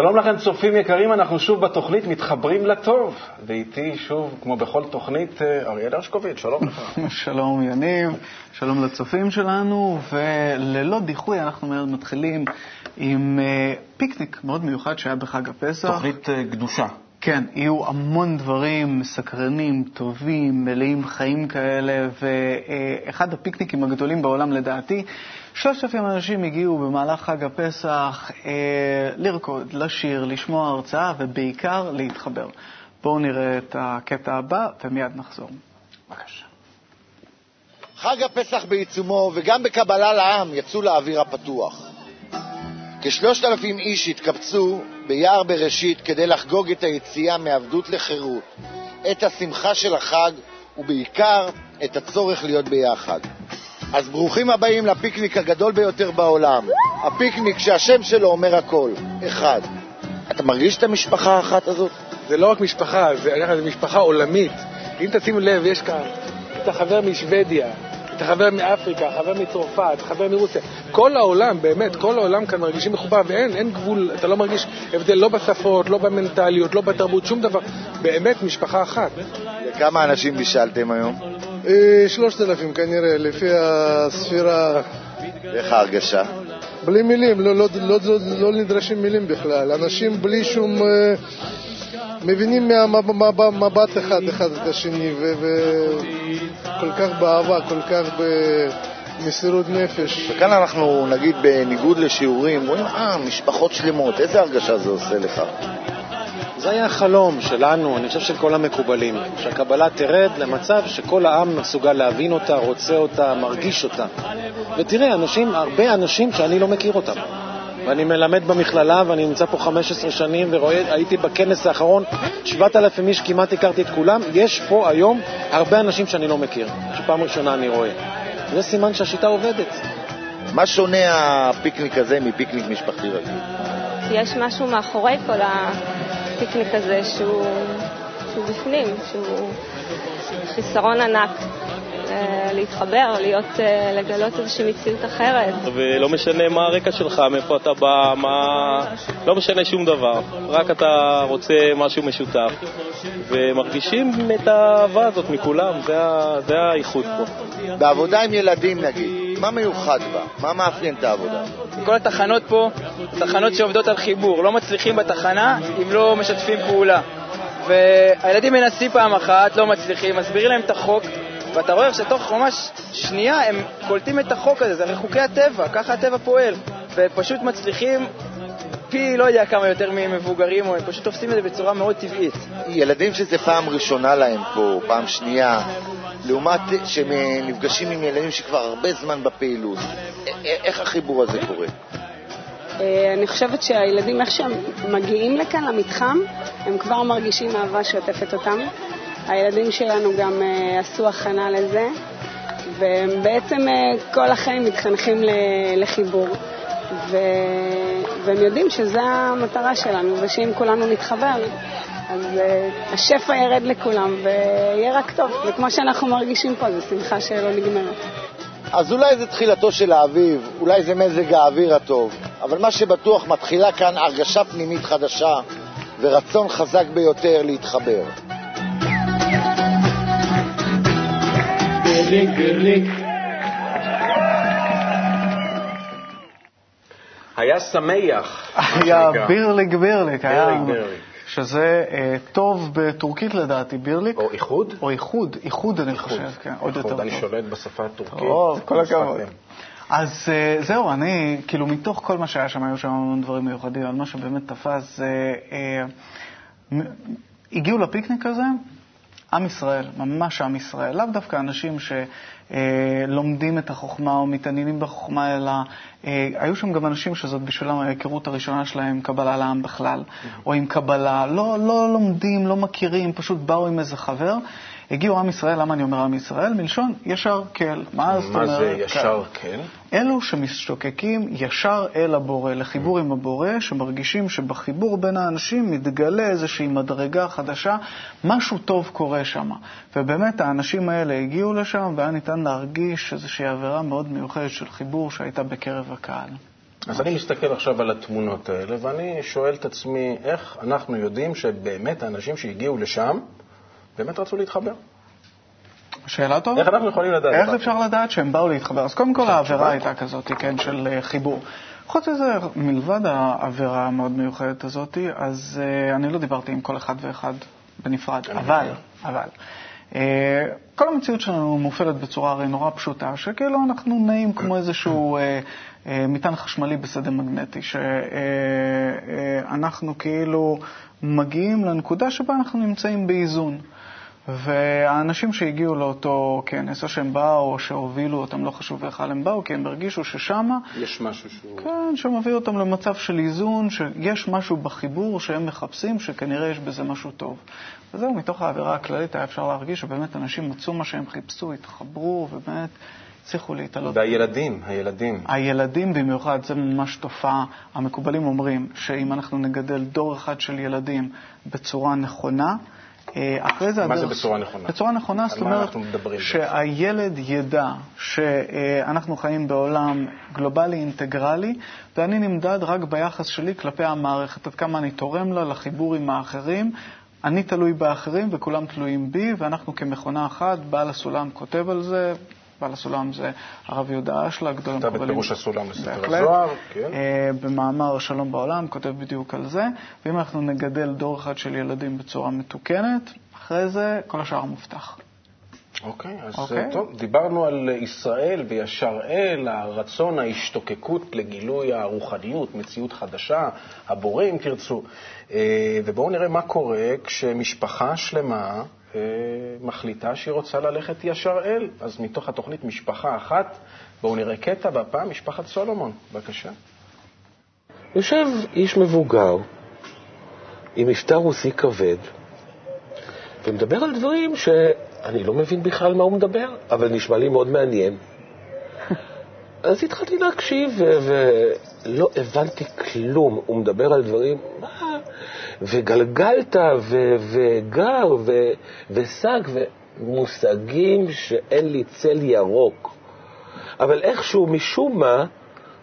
שלום לכם, צופים יקרים, אנחנו שוב בתוכנית מתחברים לטוב, ואיתי שוב, כמו בכל תוכנית, אה, אריאל הרשקוביץ, שלום לך. שלום יניב, שלום לצופים שלנו, וללא דיחוי אנחנו מיד מתחילים עם אה, פיקניק מאוד מיוחד שהיה בחג הפסח. תוכנית אה, גדושה. כן, יהיו המון דברים מסקרנים, טובים, מלאים חיים כאלה, ואחד הפיקניקים הגדולים בעולם לדעתי, שלושת אלפים אנשים הגיעו במהלך חג הפסח אה, לרקוד, לשיר, לשמוע הרצאה ובעיקר להתחבר. בואו נראה את הקטע הבא ומיד נחזור. בבקשה. חג הפסח בעיצומו וגם בקבלה לעם יצאו לאוויר הפתוח. כשלושת אלפים איש התקבצו ביער בראשית כדי לחגוג את היציאה מעבדות לחירות, את השמחה של החג ובעיקר את הצורך להיות ביחד. אז ברוכים הבאים לפיקניק הגדול ביותר בעולם, הפיקניק שהשם שלו אומר הכל, אחד. אתה מרגיש את המשפחה האחת הזאת? זה לא רק משפחה, זה, זה משפחה עולמית. אם תשימו לב, יש כאן את החבר משוודיה, אתה חבר מאפריקה, חבר מצרפת, חבר מרוסיה. כל העולם, באמת, כל העולם כאן מרגישים מחובר, ואין אין גבול, אתה לא מרגיש הבדל לא בשפות, לא במנטליות, לא בתרבות, שום דבר. באמת משפחה אחת. וכמה אנשים בישלתם היום? אה, שלושת אלפים כנראה, לפי הספירה. ואיך ההרגשה? בלי מילים, לא, לא, לא, לא, לא נדרשים מילים בכלל. אנשים בלי שום... אה, מבינים מהמבט אחד אחד את השני, וכל כך באהבה, כל כך במסירות נפש. וכאן אנחנו, נגיד, בניגוד לשיעורים, רואים, אה, משפחות שלמות, איזה הרגשה זה עושה לך? זה היה החלום שלנו, אני חושב של כל המקובלים, שהקבלה תרד למצב שכל העם מסוגל להבין אותה, רוצה אותה, מרגיש אותה. ותראה, אנשים, הרבה אנשים שאני לא מכיר אותם. ואני מלמד במכללה ואני נמצא פה 15 שנים והייתי בכנס האחרון, 7,000 איש, כמעט הכרתי את כולם. יש פה היום הרבה אנשים שאני לא מכיר, שפעם ראשונה אני רואה. זה סימן שהשיטה עובדת. מה שונה הפיקניק הזה מפיקניק משפחתי רגיל? יש משהו מאחורי כל הפיקניק הזה שהוא, שהוא בפנים, שהוא חיסרון ענק. אה, להתחבר, להיות, אה, לגלות איזושהי מציאות אחרת. ולא משנה מה הרקע שלך, מאיפה אתה בא, מה... לא משנה שום דבר, רק אתה רוצה משהו משותף. ומרגישים את האהבה הזאת מכולם, זה, זה האיחוד פה. בעבודה עם ילדים נגיד, מה מיוחד בה? מה מאפיין את העבודה? כל התחנות פה, תחנות שעובדות על חיבור, לא מצליחים בתחנה אם לא משתפים פעולה. והילדים מנסים פעם אחת, לא מצליחים, מסבירים להם את החוק, ואתה רואה שתוך ממש שנייה הם קולטים את החוק הזה, זה חוקי הטבע, ככה הטבע פועל, ופשוט מצליחים פי לא יודע כמה יותר ממבוגרים, או הם פשוט תופסים את זה בצורה מאוד טבעית. ילדים שזה פעם ראשונה להם פה, פעם שנייה, לעומת שהם נפגשים עם ילדים שכבר הרבה זמן בפעילות, איך החיבור הזה קורה? אה, אני חושבת שהילדים, איך שהם מגיעים לכאן, למתחם, הם כבר מרגישים אהבה שעוטפת אותם. הילדים שלנו גם uh, עשו הכנה לזה, והם בעצם uh, כל החיים מתחנכים לחיבור. ו... והם יודעים שזו המטרה שלנו, ושאם כולנו נתחבר, אז uh, השפע ירד לכולם ויהיה רק טוב. וכמו שאנחנו מרגישים פה, זו שמחה שלא נגמרת. אז אולי זה תחילתו של האביב, אולי זה מזג האוויר הטוב, אבל מה שבטוח, מתחילה כאן הרגשה פנימית חדשה ורצון חזק ביותר להתחבר. בירליק, בירליק. היה שמח. היה בירליק בירליק. בירליק בירליק. שזה אה, טוב בטורקית לדעתי, בירליק. או איחוד? או איחוד, איחוד אני חושב, כן, עוד יותר טוב. אני שולט בשפה הטורקית. טוב, כל הכבוד. אז uh, זהו, אני, כאילו, מתוך כל מה שהיה שם, היו שם המון דברים מיוחדים, אבל מה שבאמת תפס זה, uh, הגיעו לפיקניק הזה עם ישראל, ממש עם ישראל, לאו דווקא אנשים שלומדים את החוכמה או מתעניינים בחוכמה, אלא אה, היו שם גם אנשים שזאת בשבילם ההיכרות הראשונה שלהם עם קבלה לעם בכלל, או עם קבלה, לא, לא לומדים, לא מכירים, פשוט באו עם איזה חבר. הגיעו עם ישראל, למה אני אומר עם ישראל? מלשון ישר כל. מה זאת אומרת? מה זה ישר כל? אלו שמשתוקקים ישר אל הבורא, לחיבור עם הבורא, שמרגישים שבחיבור בין האנשים מתגלה איזושהי מדרגה חדשה, משהו טוב קורה שם. ובאמת האנשים האלה הגיעו לשם והיה ניתן להרגיש איזושהי עבירה מאוד מיוחדת של חיבור שהייתה בקרב הקהל. אז אני מסתכל עכשיו על התמונות האלה, ואני שואל את עצמי, איך אנחנו יודעים שבאמת האנשים שהגיעו לשם, באמת רצו להתחבר? שאלה טובה. איך אנחנו יכולים לדעת? איך? אפשר לדעת שהם באו להתחבר? אז קודם כל עכשיו, העבירה. הייתה כזאת, כן, של אה, חיבור. חוץ מזה, מלבד העבירה המאוד מיוחדת הזאת, אז אה, אני לא דיברתי עם כל אחד ואחד בנפרד, אני אבל, מבין. אבל, אה, כל המציאות שלנו מופעלת בצורה הרי נורא פשוטה, שכאילו אנחנו נעים כמו איזשהו אה, מטען חשמלי בשדה מגנטי, שאנחנו כאילו מגיעים לנקודה שבה אנחנו נמצאים באיזון. והאנשים שהגיעו לאותו כנס, או שהם באו, או שהובילו אותם, לא חשוב איך הם באו, כי הם הרגישו ששמה, יש משהו שהוא... כן, שמביא אותם למצב של איזון, שיש משהו בחיבור שהם מחפשים, שכנראה יש בזה משהו טוב. וזהו, מתוך האווירה הכללית היה אפשר להרגיש שבאמת אנשים מצאו מה שהם חיפשו, התחברו, ובאמת הצליחו להתעלות. והילדים, הילדים. הילדים במיוחד, זה ממש תופעה. המקובלים אומרים שאם אנחנו נגדל דור אחד של ילדים בצורה נכונה, אה, אחרי זה מה זה הדרך- בצורה נכונה? בצורה נכונה, זאת מה אומרת שהילד ידע שאנחנו חיים בעולם גלובלי אינטגרלי, ואני נמדד רק ביחס שלי כלפי המערכת, עד כמה אני תורם לה, לחיבור עם האחרים. אני תלוי באחרים וכולם תלויים בי, ואנחנו כמכונה אחת, בעל הסולם כותב על זה, בעל הסולם זה הרב יהודה אשלה, גדול המקובלים. פירוש הסולם לספר. הזוהר, כן. אה, במאמר שלום בעולם, כותב בדיוק על זה, ואם אנחנו נגדל דור אחד של ילדים בצורה מתוקנת, אחרי זה כל השאר מובטח. אוקיי, אז אוקיי. טוב, דיברנו על ישראל וישר אל, הרצון, ההשתוקקות לגילוי הרוחניות, מציאות חדשה, הבורא אם תרצו. אה, ובואו נראה מה קורה כשמשפחה שלמה אה, מחליטה שהיא רוצה ללכת ישר אל. אז מתוך התוכנית משפחה אחת, בואו נראה קטע, והפעם משפחת סולומון. בבקשה. יושב איש מבוגר עם מבטא רוסי כבד ומדבר על דברים שאני לא מבין בכלל מה הוא מדבר, אבל נשמע לי מאוד מעניין. אז התחלתי להקשיב ולא הבנתי כלום. הוא מדבר על דברים, מה? וגלגלת ו- וגר ו- ושג ומושגים שאין לי צל ירוק. אבל איכשהו, משום מה,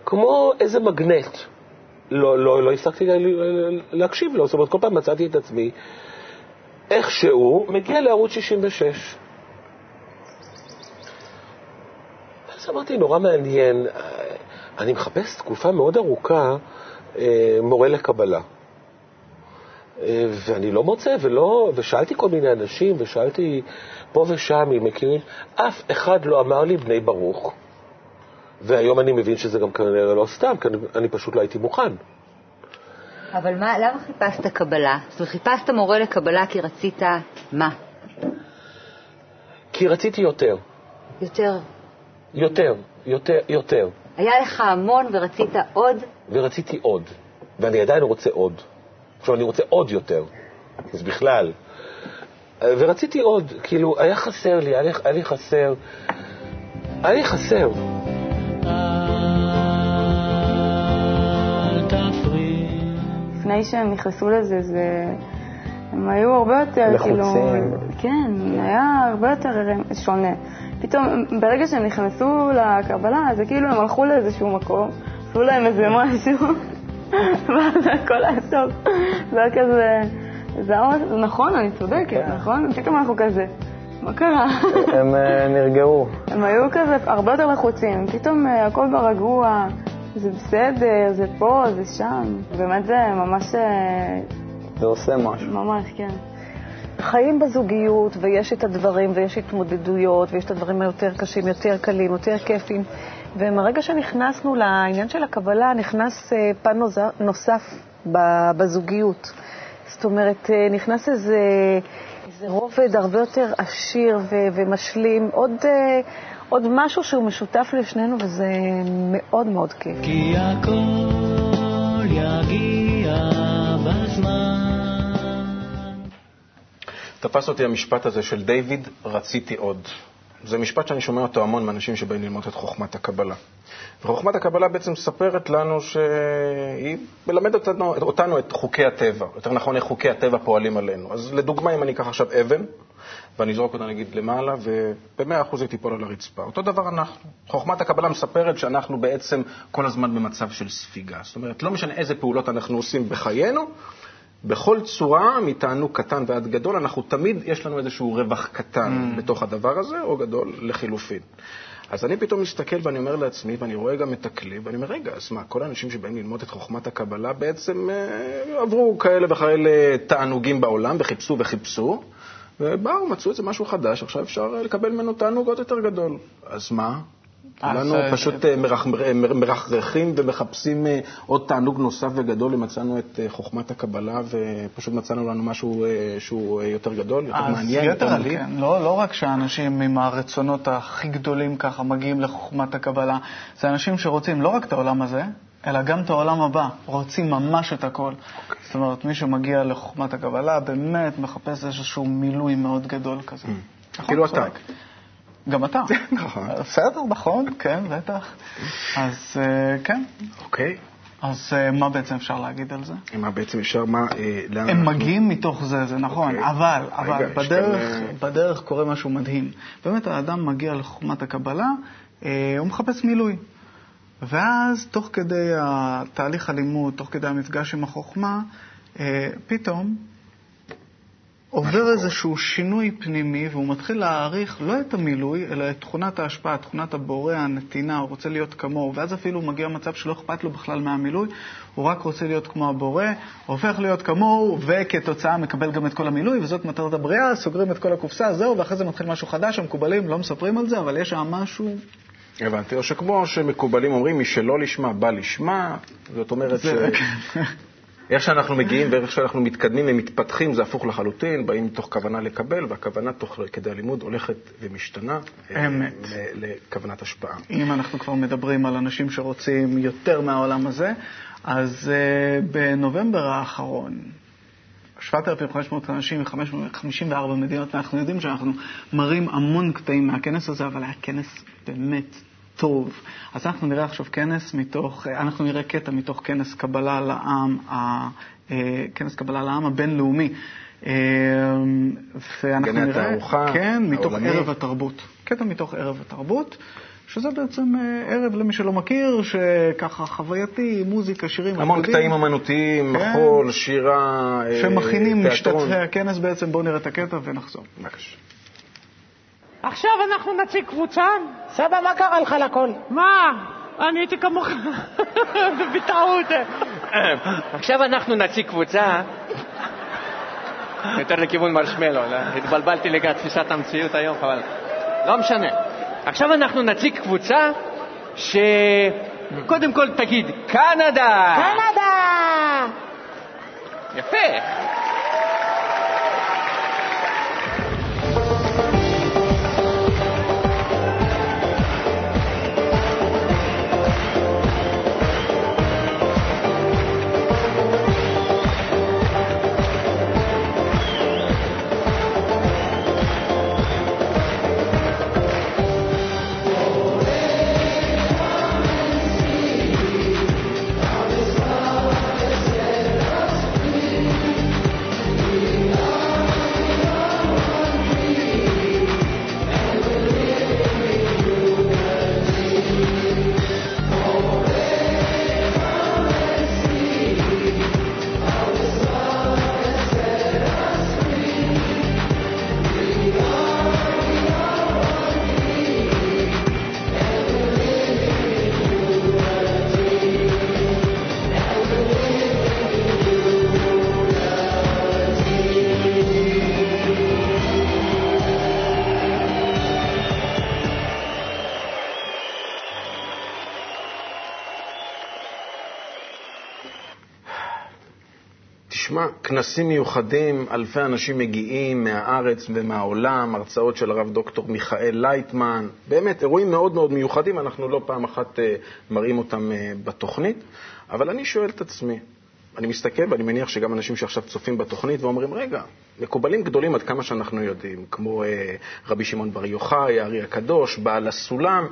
כמו איזה מגנט. לא, לא, לא הפסקתי לה- לה- להקשיב לו, זאת אומרת, כל פעם מצאתי את עצמי איכשהו מגיע לערוץ 66. אז אמרתי, נורא מעניין, אני מחפש תקופה מאוד ארוכה אה, מורה לקבלה. אה, ואני לא מוצא, ולא, ושאלתי כל מיני אנשים, ושאלתי פה ושם אם מכירים, אף אחד לא אמר לי בני ברוך. והיום אני מבין שזה גם כנראה לא סתם, כי אני, אני פשוט לא הייתי מוכן. אבל מה, למה חיפשת קבלה? זאת אומרת, חיפשת מורה לקבלה כי רצית מה? כי רציתי יותר, יותר. יותר, יותר, יותר, היה לך המון ורצית עוד? ורציתי עוד, ואני עדיין רוצה עוד. עכשיו, אני רוצה עוד יותר, אז בכלל. ורציתי עוד, כאילו, היה חסר לי, היה לי, היה לי חסר, היה לי חסר. לפני שהם נכנסו לזה, זה... הם היו הרבה יותר, לחוצים. כאילו... כן, היה הרבה יותר שונה. פתאום, ברגע שהם נכנסו לקבלה, זה כאילו הם הלכו לאיזשהו מקום, עשו להם איזה משהו, ואז הכל היה טוב. זה היה כזה... זה היה. נכון, אני צודקת, נכון? פתאום אנחנו כזה... מה קרה? הם אה, נרגעו. הם היו כזה הרבה יותר לחוצים, פתאום אה, הכל ברגוע, זה בסדר, זה פה, זה שם. באמת זה ממש, אה, זה עושה משהו. ממש, כן. חיים בזוגיות, ויש את הדברים, ויש התמודדויות, ויש את הדברים היותר קשים, יותר קלים, יותר כיפים. ומהרגע שנכנסנו לעניין של הקבלה, נכנס אה, פן נוסף בזוגיות. זאת אומרת, אה, נכנס איזה, איזה רובד הרבה יותר עשיר ו- ומשלים, עוד, אה, עוד משהו שהוא משותף לשנינו, וזה מאוד מאוד כיף. כי הכל תפס אותי המשפט הזה של דיוויד, רציתי עוד. זה משפט שאני שומע אותו המון מאנשים שבאים ללמוד את חוכמת הקבלה. וחוכמת הקבלה בעצם מספרת לנו שהיא מלמדת אותנו, אותנו את חוקי הטבע, יותר נכון איך חוקי הטבע פועלים עלינו. אז לדוגמה, אם אני אקח עכשיו אבן, ואני אזרוק אותה נגיד למעלה, וב-100% היא תיפול על הרצפה. אותו דבר אנחנו. חוכמת הקבלה מספרת שאנחנו בעצם כל הזמן במצב של ספיגה. זאת אומרת, לא משנה איזה פעולות אנחנו עושים בחיינו, בכל צורה, מתענוג קטן ועד גדול, אנחנו תמיד, יש לנו איזשהו רווח קטן mm. בתוך הדבר הזה, או גדול לחילופין. אז אני פתאום מסתכל ואני אומר לעצמי, ואני רואה גם את הכלי, ואני אומר, רגע, אז מה, כל האנשים שבאים ללמוד את חוכמת הקבלה בעצם אה, עברו כאלה וכאלה תענוגים בעולם, וחיפשו וחיפשו, ובאו, מצאו איזה משהו חדש, עכשיו אפשר לקבל ממנו תענוג עוד יותר גדול. אז מה? כולנו פשוט אה, מרחרחים ומחפשים אה, עוד תענוג נוסף וגדול, ומצאנו את אה, חוכמת הקבלה, ופשוט מצאנו לנו משהו שהוא יותר גדול, יותר מעניין, יותר מלאים. כן, לא, לא רק שאנשים עם הרצונות הכי גדולים ככה מגיעים לחוכמת הקבלה, זה אנשים שרוצים לא רק את העולם הזה, אלא גם את העולם הבא, רוצים ממש את הכל. Okay. אוקיי. זאת אומרת, מי שמגיע לחוכמת הקבלה באמת מחפש איזשהו מילוי מאוד גדול כזה. Mm. כאילו אתה. גם אתה. נכון. בסדר, נכון, כן, בטח. אז אה, כן. אוקיי. אז אה, מה בעצם אפשר להגיד על זה? מה בעצם אפשר, מה, אה, לאן הם מגיעים מתוך זה, זה נכון, אוקיי. אבל, אבל בדרך, בדרך קורה משהו מדהים. באמת האדם מגיע לחוכמת הקבלה, הוא מחפש מילוי. ואז, תוך כדי התהליך הלימוד, תוך כדי המפגש עם החוכמה, פתאום עובר איזשהו שינוי פנימי, והוא מתחיל להעריך לא את המילוי, אלא את תכונת ההשפעה, תכונת הבורא, הנתינה, הוא רוצה להיות כמוהו, ואז אפילו מגיע למצב שלא אכפת לו בכלל מהמילוי, הוא רק רוצה להיות כמו הבורא, הופך להיות כמוהו, וכתוצאה מקבל גם את כל המילוי, וזאת מטרת הבריאה, סוגרים את כל הקופסה, זהו, ואחרי זה מתחיל משהו חדש, המקובלים לא מספרים על זה, אבל יש שם משהו... הבנתי, או שכמו שמקובלים אומרים, מי שלא לשמה בא לשמה, זאת אומרת זה... ש... איך שאנחנו מגיעים ואיך שאנחנו מתקדמים ומתפתחים זה הפוך לחלוטין, באים מתוך כוונה לקבל, והכוונה תוך כדי הלימוד הולכת ומשתנה אה, אמת. לכוונת השפעה. אם אנחנו כבר מדברים על אנשים שרוצים יותר מהעולם הזה, אז uh, בנובמבר האחרון, 7,500 אנשים מ-54 מדינות, ואנחנו יודעים שאנחנו מראים המון קטעים מהכנס הזה, אבל היה כנס באמת טוב. אז אנחנו נראה עכשיו כנס מתוך, אנחנו נראה קטע מתוך כנס קבלה לעם, אה, כנס קבלה לעם הבינלאומי. אה, ואנחנו נראה, התערוכה כן, מתוך העולמי. ערב התרבות. קטע מתוך ערב התרבות. שזה בעצם אה, ערב למי שלא מכיר, שככה חווייתי, מוזיקה, שירים. המון קטעים אמנותיים, כן, מחול, שירה, שמכינים משתתפי הכנס בעצם. בואו נראה את הקטע ונחזור. בבקשה. עכשיו אנחנו נציג קבוצה. סבא, מה קרה לך לכל? מה? אני הייתי כמוך, בטעות. עכשיו אנחנו נציג קבוצה. יותר לכיוון מרשמלו, לא? התבלבלתי לגבי תפיסת המציאות היום, אבל לא משנה. עכשיו אנחנו נציג קבוצה שקודם כל תגיד קנדה! קנדה! יפה. כנסים מיוחדים, אלפי אנשים מגיעים מהארץ ומהעולם, הרצאות של הרב דוקטור מיכאל לייטמן, באמת אירועים מאוד מאוד מיוחדים, אנחנו לא פעם אחת uh, מראים אותם uh, בתוכנית, אבל אני שואל את עצמי, אני מסתכל, ואני מניח שגם אנשים שעכשיו צופים בתוכנית ואומרים, רגע, מקובלים גדולים עד כמה שאנחנו יודעים, כמו אה, רבי שמעון בר יוחאי, הארי הקדוש, בעל הסולם, אה,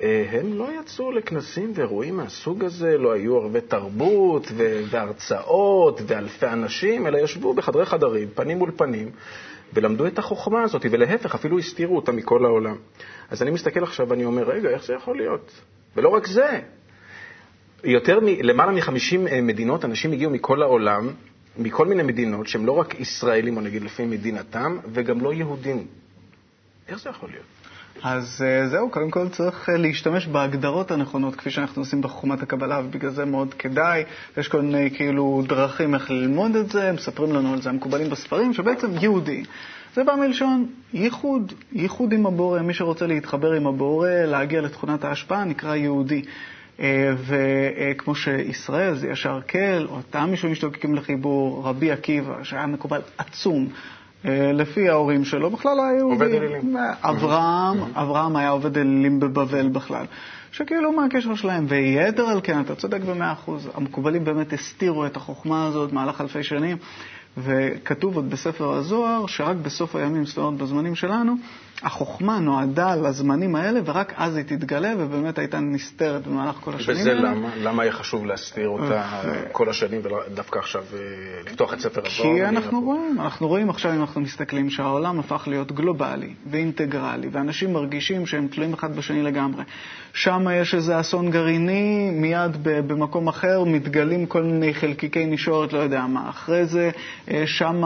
הם לא יצאו לכנסים ואירועים מהסוג הזה, לא היו ערבי תרבות והרצאות ואלפי אנשים, אלא ישבו בחדרי חדרים, פנים מול פנים, ולמדו את החוכמה הזאת, ולהפך, אפילו הסתירו אותה מכל העולם. אז אני מסתכל עכשיו ואני אומר, רגע, איך זה יכול להיות? ולא רק זה, יותר מ... למעלה מ-50 אה, מדינות, אנשים הגיעו מכל העולם, מכל מיני מדינות, שהם לא רק ישראלים, או נגיד לפי מדינתם, וגם לא יהודים. איך זה יכול להיות? אז אה, זהו, קודם כל צריך אה, להשתמש בהגדרות הנכונות, כפי שאנחנו עושים בחוכמת הקבלה, ובגלל זה מאוד כדאי. יש כל מיני כאילו דרכים איך ללמוד את זה, מספרים לנו על זה המקובלים בספרים, שבעצם יהודי. זה בא מלשון ייחוד, ייחוד עם הבורא. מי שרוצה להתחבר עם הבורא, להגיע לתכונת ההשפעה, נקרא יהודי. אה, וכמו שישראל זה ישר כל, אותם משתוקקים לחיבור, רבי עקיבא, שהיה מקובל עצום. אה, לפי ההורים שלו, בכלל היה יהודי. עובד אלילים. אברהם, אברהם היה עובד אלילים בבבל בכלל. שכאילו מה הקשר שלהם, ויתר על כן, אתה צודק במאה אחוז, המקובלים באמת הסתירו את החוכמה הזאת במהלך אלפי שנים, וכתוב עוד בספר הזוהר, שרק בסוף הימים, זאת אומרת בזמנים שלנו, החוכמה נועדה לזמנים האלה, ורק אז היא תתגלה, ובאמת הייתה נסתרת במהלך כל השנים וזה האלה. למה? למה היה חשוב להסתיר אותה כל השנים, ודווקא עכשיו אה, לפתוח את ספר הזוהר? כי אנחנו רואים, אנחנו רואים עכשיו, אם אנחנו מסתכלים, שהעולם הפך להיות גלובלי ואינטגרלי, ואנשים מרגישים שהם תלויים אחד בשני לגמרי. שם יש איזה אסון גרעיני, מיד במקום אחר מתגלים כל מיני חלקיקי נשורת, לא יודע מה. אחרי זה, אה, שם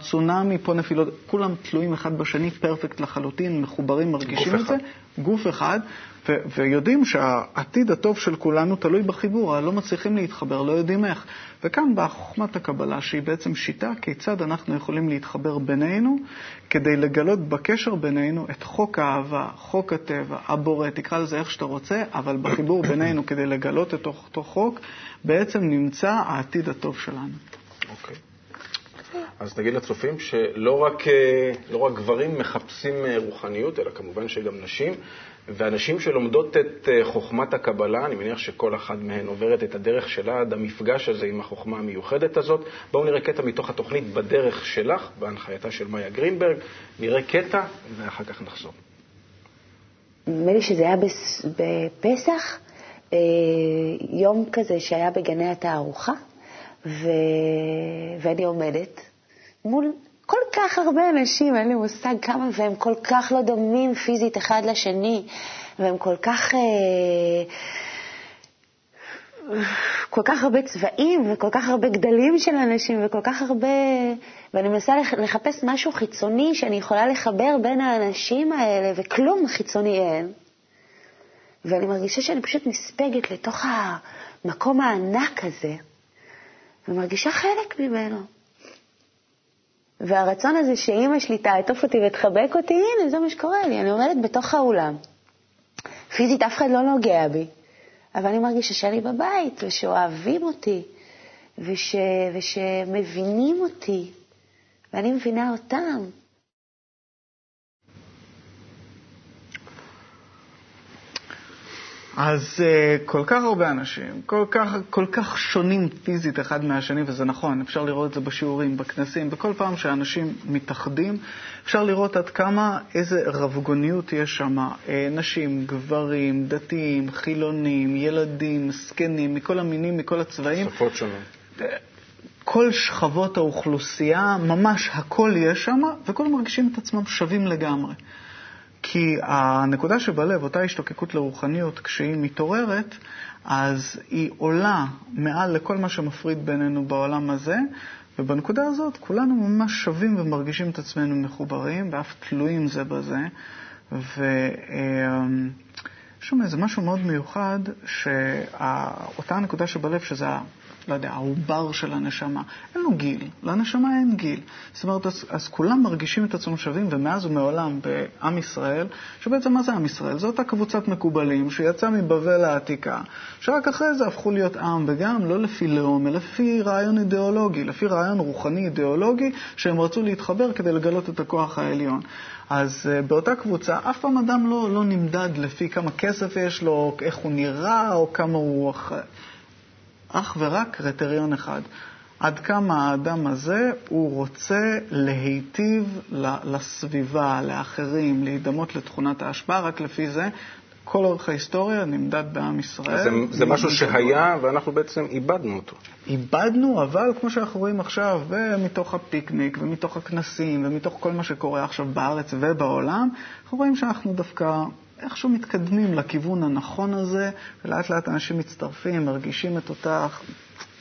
צונאמי, פה נפילות, כולם תלויים אחד בשני, פרפקט לחלוטין, מחוברים, מרגישים את זה. גוף אחד, ו- ויודעים שהעתיד הטוב של כולנו תלוי בחיבור, לא מצליחים להתחבר, לא יודעים איך. וכאן באה חוכמת הקבלה, שהיא בעצם שיטה כיצד אנחנו יכולים להתחבר בינינו, כדי לגלות בקשר בינינו את חוק האהבה, חוק הטבע, הבורא, תקרא לזה איך שאתה רוצה, אבל בחיבור בינינו, כדי לגלות את אותו חוק, בעצם נמצא העתיד הטוב שלנו. אוקיי. אז נגיד לצופים שלא רק, אה, לא רק גברים מחפשים אה, רוחניות, אלא כמובן שגם נשים, והנשים שלומדות את אה, חוכמת הקבלה, אני מניח שכל אחת מהן עוברת את הדרך שלה עד המפגש הזה עם החוכמה המיוחדת הזאת. בואו נראה קטע מתוך התוכנית בדרך שלך, בהנחייתה של מאיה גרינברג. נראה קטע ואחר כך נחזור. נדמה לי שזה היה בפסח, יום כזה שהיה בגני התערוכה, ו... ואני עומדת מול כל כך הרבה אנשים, אין לי מושג כמה, והם כל כך לא דומים פיזית אחד לשני, והם כל כך... אה, כל כך הרבה צבעים וכל כך הרבה גדלים של אנשים וכל כך הרבה... ואני מנסה לח- לחפש משהו חיצוני שאני יכולה לחבר בין האנשים האלה, וכלום חיצוני אין. ואני מרגישה שאני פשוט נספגת לתוך המקום הענק הזה, ומרגישה חלק ממנו. והרצון הזה שאימא שלי תעטוף אותי ותחבק אותי, הנה, זה מה שקורה לי. אני עומדת בתוך האולם. פיזית אף אחד לא נוגע בי, אבל אני מרגישה שאני בבית, ושאוהבים אותי, וש... ושמבינים אותי, ואני מבינה אותם. אז uh, כל כך הרבה אנשים, כל כך, כל כך שונים פיזית אחד מהשני, וזה נכון, אפשר לראות את זה בשיעורים, בכנסים, וכל פעם שאנשים מתאחדים, אפשר לראות עד כמה, איזה רבגוניות יש שם. Uh, נשים, גברים, דתיים, חילונים, ילדים, זקנים, מכל המינים, מכל הצבעים. שפות שונות. כל שכבות האוכלוסייה, ממש הכל יש שם, וכולם מרגישים את עצמם שווים לגמרי. כי הנקודה שבלב, אותה השתוקקות לרוחניות, כשהיא מתעוררת, אז היא עולה מעל לכל מה שמפריד בינינו בעולם הזה, ובנקודה הזאת כולנו ממש שווים ומרגישים את עצמנו מחוברים, ואף תלויים זה בזה. ויש שם איזה משהו מאוד מיוחד, שאותה נקודה שבלב, שזה. לא יודע, העובר של הנשמה, אין לו גיל, לנשמה אין גיל. זאת אומרת, אז, אז כולם מרגישים את עצמם שווים, ומאז ומעולם בעם ישראל, שבעצם מה זה עם ישראל? זו אותה קבוצת מקובלים שיצאה מבבל העתיקה, שרק אחרי זה הפכו להיות עם, וגם לא לפי לאום, אלא לפי רעיון אידיאולוגי, לפי רעיון רוחני אידיאולוגי, שהם רצו להתחבר כדי לגלות את הכוח העליון. אז uh, באותה קבוצה אף פעם אדם לא, לא נמדד לפי כמה כסף יש לו, איך הוא נראה, או כמה הוא... אך ורק קריטריון אחד. עד כמה האדם הזה הוא רוצה להיטיב לסביבה, לאחרים, להידמות לתכונת ההשפעה, רק לפי זה כל אורך ההיסטוריה נמדד בעם ישראל. זה, זה משהו שהיה, ואנחנו בעצם איבדנו אותו. איבדנו, אבל כמו שאנחנו רואים עכשיו, ומתוך הפיקניק, ומתוך הכנסים, ומתוך כל מה שקורה עכשיו בארץ ובעולם, אנחנו רואים שאנחנו דווקא איכשהו מתקדמים לכיוון הנכון הזה, ולאט לאט אנשים מצטרפים, מרגישים את אותה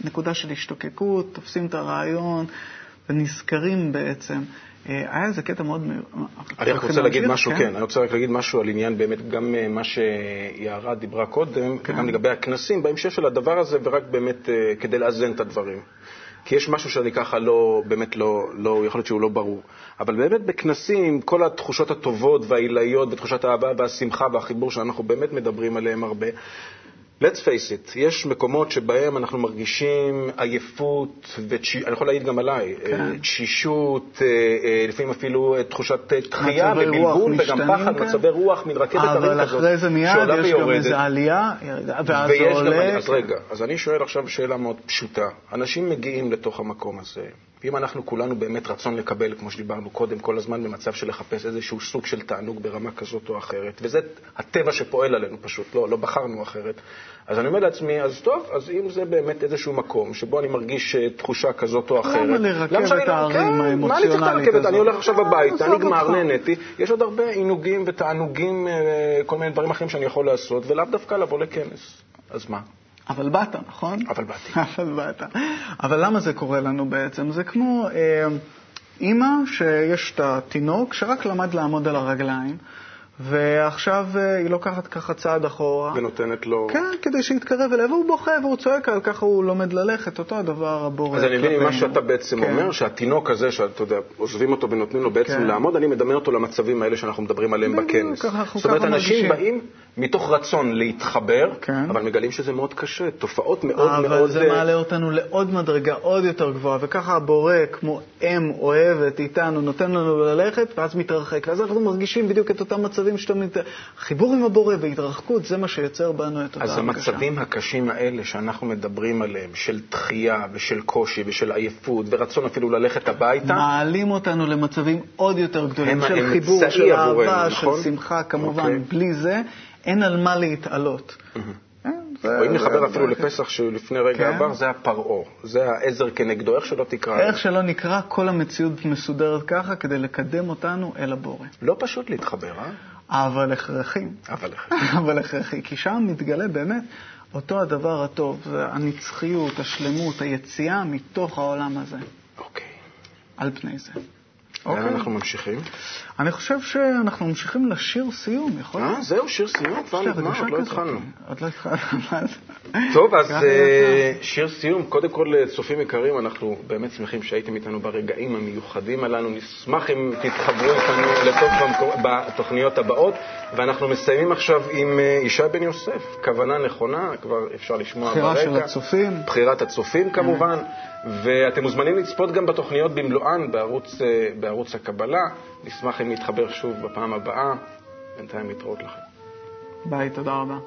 נקודה של השתוקקות, תופסים את הרעיון ונזכרים בעצם. אה, היה איזה קטע מאוד... אני רק רוצה להגיד משהו, כן, אני רוצה רק להגיד משהו על עניין באמת, גם אה, מה שיערה דיברה קודם, כן. וגם לגבי הכנסים, בהמשך של הדבר הזה, ורק באמת אה, כדי לאזן את הדברים. כי יש משהו שאני ככה לא, באמת לא, לא, יכול להיות שהוא לא ברור. אבל באמת בכנסים, כל התחושות הטובות והעילאיות ותחושת האהבה והשמחה והחיבור שאנחנו באמת מדברים עליהם הרבה, let's face it, יש מקומות שבהם אנחנו מרגישים עייפות, ותש... אני יכול להעיד גם עליי, כן. אה, תשישות, אה, אה, לפעמים אפילו תחושת דחייה ובלבול, וגם פחד, כאן. מצבי רוח, מין רכבת הרים אבל כזאת, אחרי זה מיד יש גם ויורדת. איזו עלייה, ואז זה ויש גם, עולה. אז רגע, אז אני שואל עכשיו שאלה מאוד פשוטה. אנשים מגיעים לתוך המקום הזה, ואם אנחנו כולנו באמת רצון לקבל, כמו שדיברנו קודם, כל הזמן במצב של לחפש איזשהו סוג של תענוג ברמה כזאת או אחרת, וזה הטבע שפועל עלינו פשוט, לא, לא בחרנו אחרת, אז אני אומר לעצמי, אז טוב, אז אם זה באמת איזשהו מקום שבו אני מרגיש אה, תחושה כזאת או אחרת, למה לרכב שאני את לא- ההרים כן, מה אני צריך את האמוציונלית? הזאת? אני הולך עכשיו הביתה, עזוב נגמר. נהניתי, יש עוד הרבה עינוגים ותענוגים, אה, כל מיני דברים אחרים שאני יכול לעשות, ולאו דווקא לבוא לכנס. אז מה? אבל באת, נכון? אבל באתי. אבל באת. אבל למה זה קורה לנו בעצם? זה כמו אה, אימא שיש את התינוק שרק למד לעמוד על הרגליים, ועכשיו אה, היא לוקחת ככה צעד אחורה. ונותנת לו... כן, כדי שיתקרב אליה, והוא בוכה והוא צועק על ככה הוא לומד ללכת, אותו הדבר הבורא אז אני מבין כלפינו. שאתה בעצם כן. אומר, שהתינוק הזה, שאתה יודע, עוזבים אותו ונותנים לו בעצם כן. לעמוד, אני מדמה אותו למצבים האלה שאנחנו מדברים עליהם בכנס. ככה זאת אומרת, אנשים מרגישים. באים מתוך רצון להתחבר, כן. אבל מגלים שזה מאוד קשה, תופעות מאוד אבל מאוד... זה אה, מעלה אותנו לעוד מדרגה עוד יותר גבוהה, וככה הבורא, כמו אם אוהבת איתנו, נותן לנו ללכת, ואז מתרחק. ואז אנחנו מרגישים בדיוק את אותם מצבים שאתה מת... חיבור עם הבורא והתרחקות, זה מה שיוצר בנו את אותה אז הרגשה. המצבים הקשים האלה שאנחנו מדברים עליהם, של דחייה ושל קושי ושל עייפות ורצון אפילו ללכת הביתה, מעלים אותנו למצבים עוד יותר גדולים, של חיבור, של עבורנו, אהבה, נכון? של שמחה, כמובן. אוקיי. בלי זה, אין על מה להתעלות. זה- או אם נחבר אפילו. לפסח שלפני רגע כן. עבר, זה הפרעה, זה העזר כנגדו, איך שלא תקרא. איך שלא נקרא, כל המציאות מסודרת ככה כדי לקדם אותנו אל הבורא. לא פשוט להתחבר, אה? אבל הכרחי. אבל אבל הכרחי, כי שם מתגלה באמת אותו הדבר הטוב, זה הנצחיות, השלמות, היציאה מתוך העולם הזה. אוקיי. על פני זה. לאן אוקיי. אנחנו ממשיכים? אני חושב שאנחנו ממשיכים לשיר סיום, יכול להיות? אה, זהו, שיר סיום, כבר נגמר, עוד לא. התחלנו. עוד לא התחלנו. טוב, אז אה, שיר סיום. קודם כל, צופים יקרים, אנחנו באמת שמחים שהייתם איתנו ברגעים המיוחדים הללו. נשמח אם תתחברו איתנו לתוך בתוכניות הבאות. ואנחנו מסיימים עכשיו עם אה, ישי בן יוסף, כוונה נכונה, כבר אפשר לשמוע בחירה ברקע. של הצופים. בחירת הצופים כמובן, ואתם מוזמנים לצפות גם בתוכניות במלואן בערוץ, אה, בערוץ הקבלה. נשמח אם נתחבר שוב בפעם הבאה. בינתיים להתראות לכם. ביי, תודה רבה.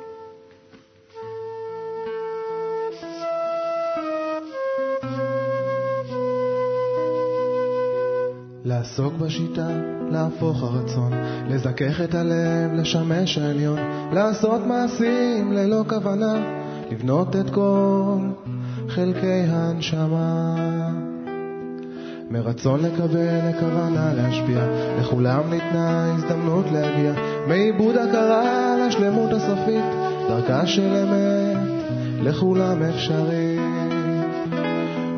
לעסוק בשיטה, להפוך הרצון, לזכך את הלב, לשמש העליון, לעשות מעשים ללא כוונה, לבנות את כל חלקי הנשמה. מרצון לקבל, לכוונה להשפיע, לכולם ניתנה הזדמנות להגיע, מעיבוד הכרה לשלמות הסופית, דרכה של אמת, לכולם אפשרית.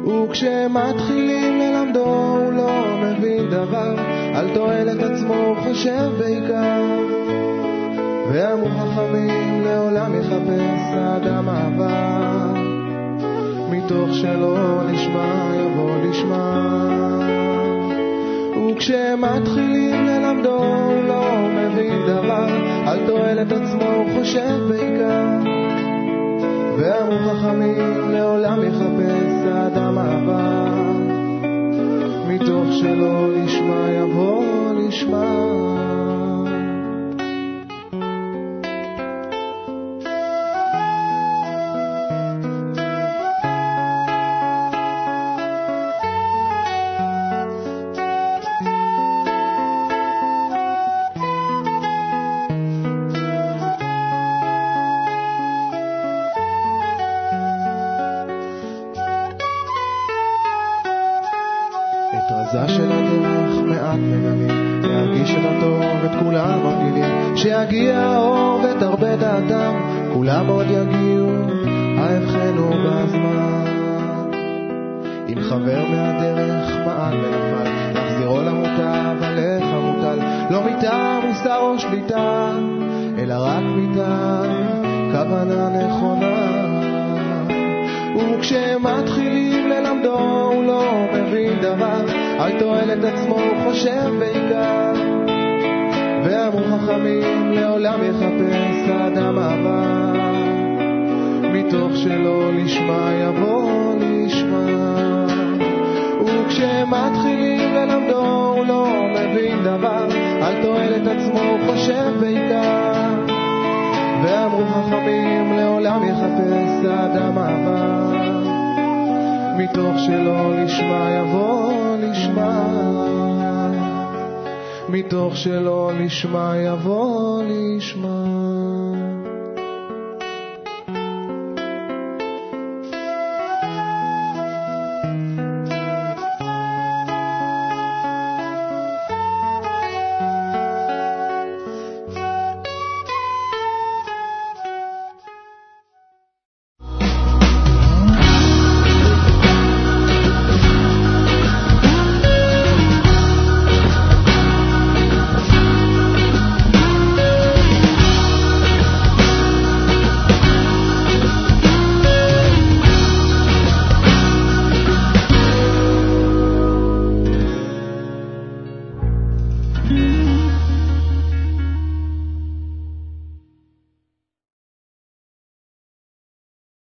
וכשמתחילים ללמדו הוא לא מבין דבר, על תועלת עצמו הוא חושב בעיקר. ואמרו חכמים לעולם יחפש האדם אהבה, מתוך שלא נשמע יבוא לשמה. וכשמתחילים ללמדו הוא לא מבין דבר, על תועלת עצמו הוא חושב בעיקר. ואמרו חכמים לעולם יחפש האדם אהבה מתוך שלא לשמה יבוא לשמה אם חבר מהדרך מעל ונפל, להחזירו למוטב, עליך מוטל, לא מטעם מוסר או שליטה, אלא רק מטעם כוונה נכונה. וכשמתחילים ללמדו הוא לא מבין דבר, על תועלת עצמו הוא חושב בעיקר. ואמרו חכמים לעולם יחפש אדם אהבה, מתוך שלא לשמה יבוא לשמה. וכשמתחילים ללמדו הוא לא מבין דבר, על תועלת עצמו הוא חושב בעיקר. ואמרו חכמים לעולם יחפש האדם אהבה, מתוך שלא לשמה יבוא לשמה, מתוך שלא לשמה יבוא לשמה.